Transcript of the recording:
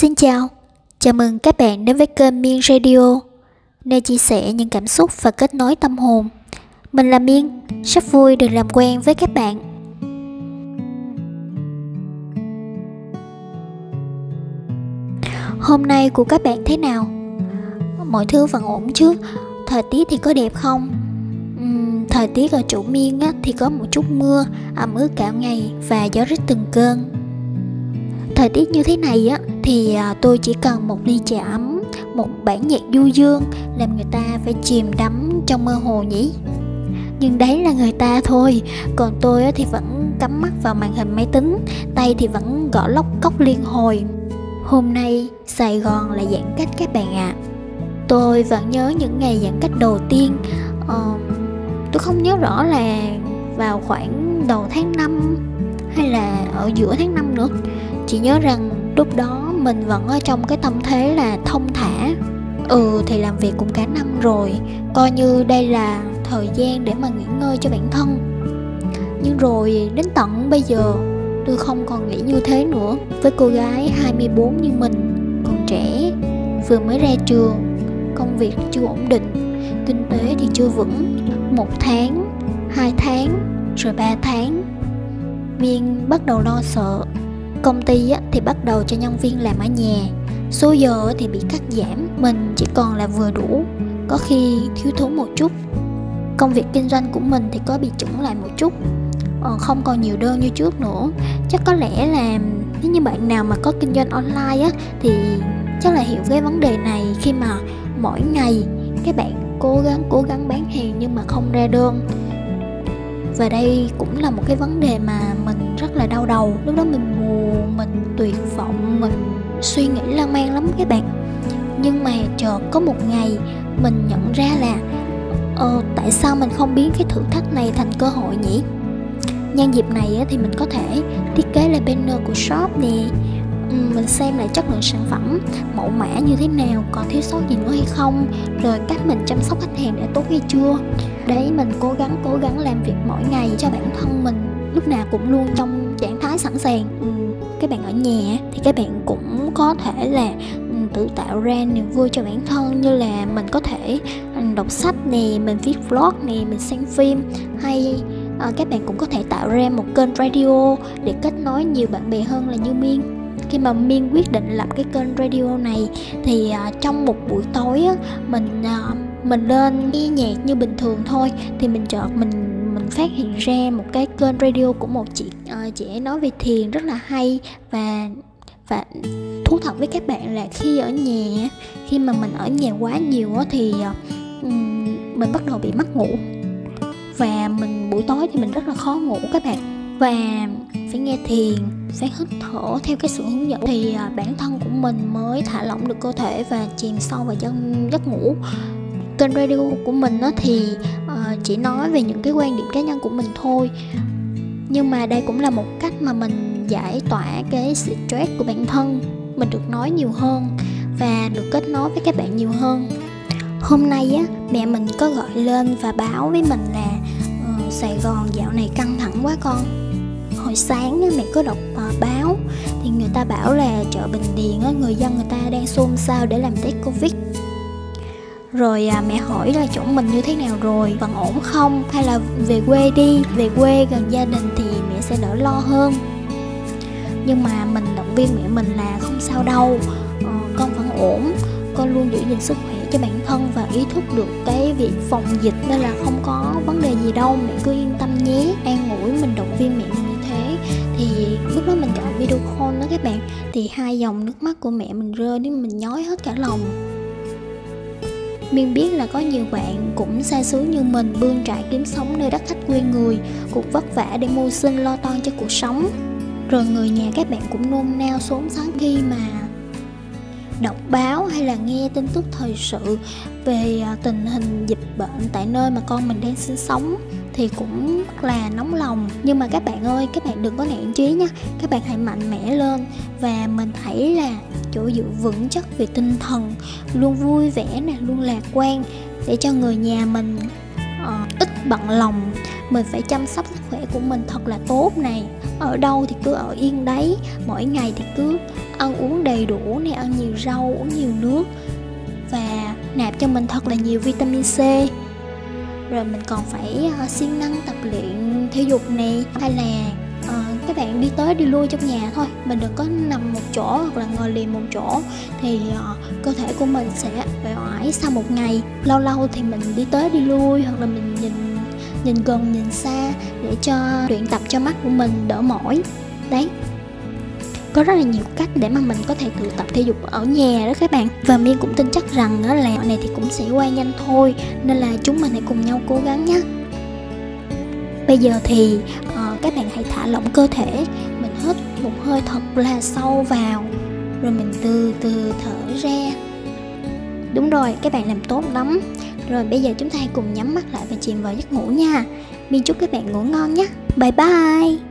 Xin chào, chào mừng các bạn đến với kênh Miên Radio, nơi chia sẻ những cảm xúc và kết nối tâm hồn. Mình là Miên, rất vui được làm quen với các bạn. Hôm nay của các bạn thế nào? Mọi thứ vẫn ổn chứ? Thời tiết thì có đẹp không? Uhm, thời tiết ở chỗ Miên á, thì có một chút mưa, ẩm ướt cả ngày và gió rít từng cơn thời tiết như thế này á thì à, tôi chỉ cần một ly trà ấm một bản nhạc du dương làm người ta phải chìm đắm trong mơ hồ nhỉ? Nhưng đấy là người ta thôi còn tôi thì vẫn cắm mắt vào màn hình máy tính tay thì vẫn gõ lóc cốc liên hồi. Hôm nay sài gòn là giãn cách các bạn ạ. À. tôi vẫn nhớ những ngày giãn cách đầu tiên. Ờ, tôi không nhớ rõ là vào khoảng đầu tháng 5 hay là ở giữa tháng 5 nữa. Chỉ nhớ rằng lúc đó mình vẫn ở trong cái tâm thế là thông thả. Ừ thì làm việc cũng cả năm rồi, coi như đây là thời gian để mà nghỉ ngơi cho bản thân. Nhưng rồi đến tận bây giờ, tôi không còn nghĩ như thế nữa. Với cô gái 24 như mình, còn trẻ, vừa mới ra trường, công việc chưa ổn định, kinh tế thì chưa vững. Một tháng, hai tháng, rồi ba tháng, miên bắt đầu lo sợ công ty thì bắt đầu cho nhân viên làm ở nhà. Số giờ thì bị cắt giảm, mình chỉ còn là vừa đủ. Có khi thiếu thốn một chút. Công việc kinh doanh của mình thì có bị chững lại một chút. Ờ, không còn nhiều đơn như trước nữa. Chắc có lẽ là nếu như bạn nào mà có kinh doanh online á, thì chắc là hiểu cái vấn đề này khi mà mỗi ngày các bạn cố gắng cố gắng bán hàng nhưng mà không ra đơn và đây cũng là một cái vấn đề mà mình rất là đau đầu. Lúc đó mình buồn mình tuyệt vọng mình suy nghĩ lan man lắm các bạn. Nhưng mà chợt có một ngày mình nhận ra là ờ, tại sao mình không biến cái thử thách này thành cơ hội nhỉ? Nhân dịp này thì mình có thể thiết kế lại banner của shop nè Ừ, mình xem lại chất lượng sản phẩm mẫu mã như thế nào còn thiếu sót gì nữa hay không rồi cách mình chăm sóc khách hàng đã tốt hay chưa. Đấy mình cố gắng cố gắng làm việc mỗi ngày cho bản thân mình lúc nào cũng luôn trong trạng thái sẵn sàng. Ừ, các bạn ở nhà thì các bạn cũng có thể là ừ, tự tạo ra niềm vui cho bản thân như là mình có thể đọc sách nè mình viết vlog nè mình xem phim hay à, các bạn cũng có thể tạo ra một kênh radio để kết nối nhiều bạn bè hơn là như miên khi mà miên quyết định lập cái kênh radio này thì uh, trong một buổi tối á, mình uh, mình lên nghe nhạc như bình thường thôi. Thì mình chợt mình mình phát hiện ra một cái kênh radio của một chị uh, chị ấy nói về thiền rất là hay. Và và thú thật với các bạn là khi ở nhà khi mà mình ở nhà quá nhiều á thì uh, mình bắt đầu bị mất ngủ. Và mình buổi tối thì mình rất là khó ngủ các bạn. Và phải nghe thiền phải hít thở theo cái sự hướng dẫn. Thì à, bản thân của mình mới thả lỏng được cơ thể và chìm sâu vào giấc giấc ngủ. Kênh radio của mình nó thì à, chỉ nói về những cái quan điểm cá nhân của mình thôi. Nhưng mà đây cũng là một cách mà mình giải tỏa cái stress của bản thân. Mình được nói nhiều hơn và được kết nối với các bạn nhiều hơn. Hôm nay á mẹ mình có gọi lên và báo với mình là uh, sài gòn dạo này căng thẳng quá con hồi sáng á, mẹ có đọc ờ, báo. Thì người ta bảo là chợ bình điền á, người dân người ta đang xôn xao để làm test covid. Rồi à, mẹ hỏi là chỗ mình như thế nào rồi vẫn ổn không? Hay là về quê đi về quê gần gia đình thì mẹ sẽ đỡ lo hơn. Nhưng mà mình động viên mẹ mình là không sao đâu ờ, con vẫn ổn. Con luôn giữ gìn sức khỏe cho bản thân và ý thức được cái việc phòng dịch nên là không có vấn đề gì đâu. Mẹ cứ yên tâm nhé. An ủi mình động viên mẹ mình gọi đó các bạn thì hai dòng nước mắt của mẹ mình rơi đến mình nhói hết cả lòng Miên biết là có nhiều bạn cũng xa xứ như mình bươn trải kiếm sống nơi đất khách quê người, cuộc vất vả để mưu sinh lo toan cho cuộc sống. Rồi người nhà các bạn cũng nôn nao xốn sáng khi mà đọc báo hay là nghe tin tức thời sự về à, tình hình dịch bệnh tại nơi mà con mình đang sinh sống thì cũng là nóng lòng. Nhưng mà các bạn ơi các bạn đừng có nản chí nha. Các bạn hãy mạnh mẽ lên và mình hãy là chỗ dựa vững chắc về tinh thần luôn vui vẻ nè luôn lạc quan để cho người nhà mình uh, ít bận lòng. Mình phải chăm sóc sức khỏe của mình thật là tốt này ở đâu thì cứ ở yên đấy mỗi ngày thì cứ ăn uống đầy đủ này ăn nhiều rau uống nhiều nước và nạp cho mình thật là nhiều vitamin C. Rồi mình còn phải uh, siêng năng tập luyện thể dục này hay là uh, các bạn đi tới đi lui trong nhà thôi. Mình đừng có nằm một chỗ hoặc là ngồi liền một chỗ thì uh, cơ thể của mình sẽ uể oải sau một ngày. Lâu lâu thì mình đi tới đi lui hoặc là mình nhìn nhìn gần nhìn xa để cho luyện tập cho mắt của mình đỡ mỏi. Đấy. Có rất là nhiều cách để mà mình có thể tự tập thể dục ở nhà đó các bạn. Và miên cũng tin chắc rằng đó là này thì cũng sẽ qua nhanh thôi nên là chúng mình hãy cùng nhau cố gắng nhé bây giờ thì uh, các bạn hãy thả lỏng cơ thể mình hít một hơi thật là sâu vào rồi mình từ từ thở ra. Đúng rồi các bạn làm tốt lắm rồi bây giờ chúng ta hãy cùng nhắm mắt lại và chìm vào giấc ngủ nha. Mình chúc các bạn ngủ ngon nhé. Bye bye.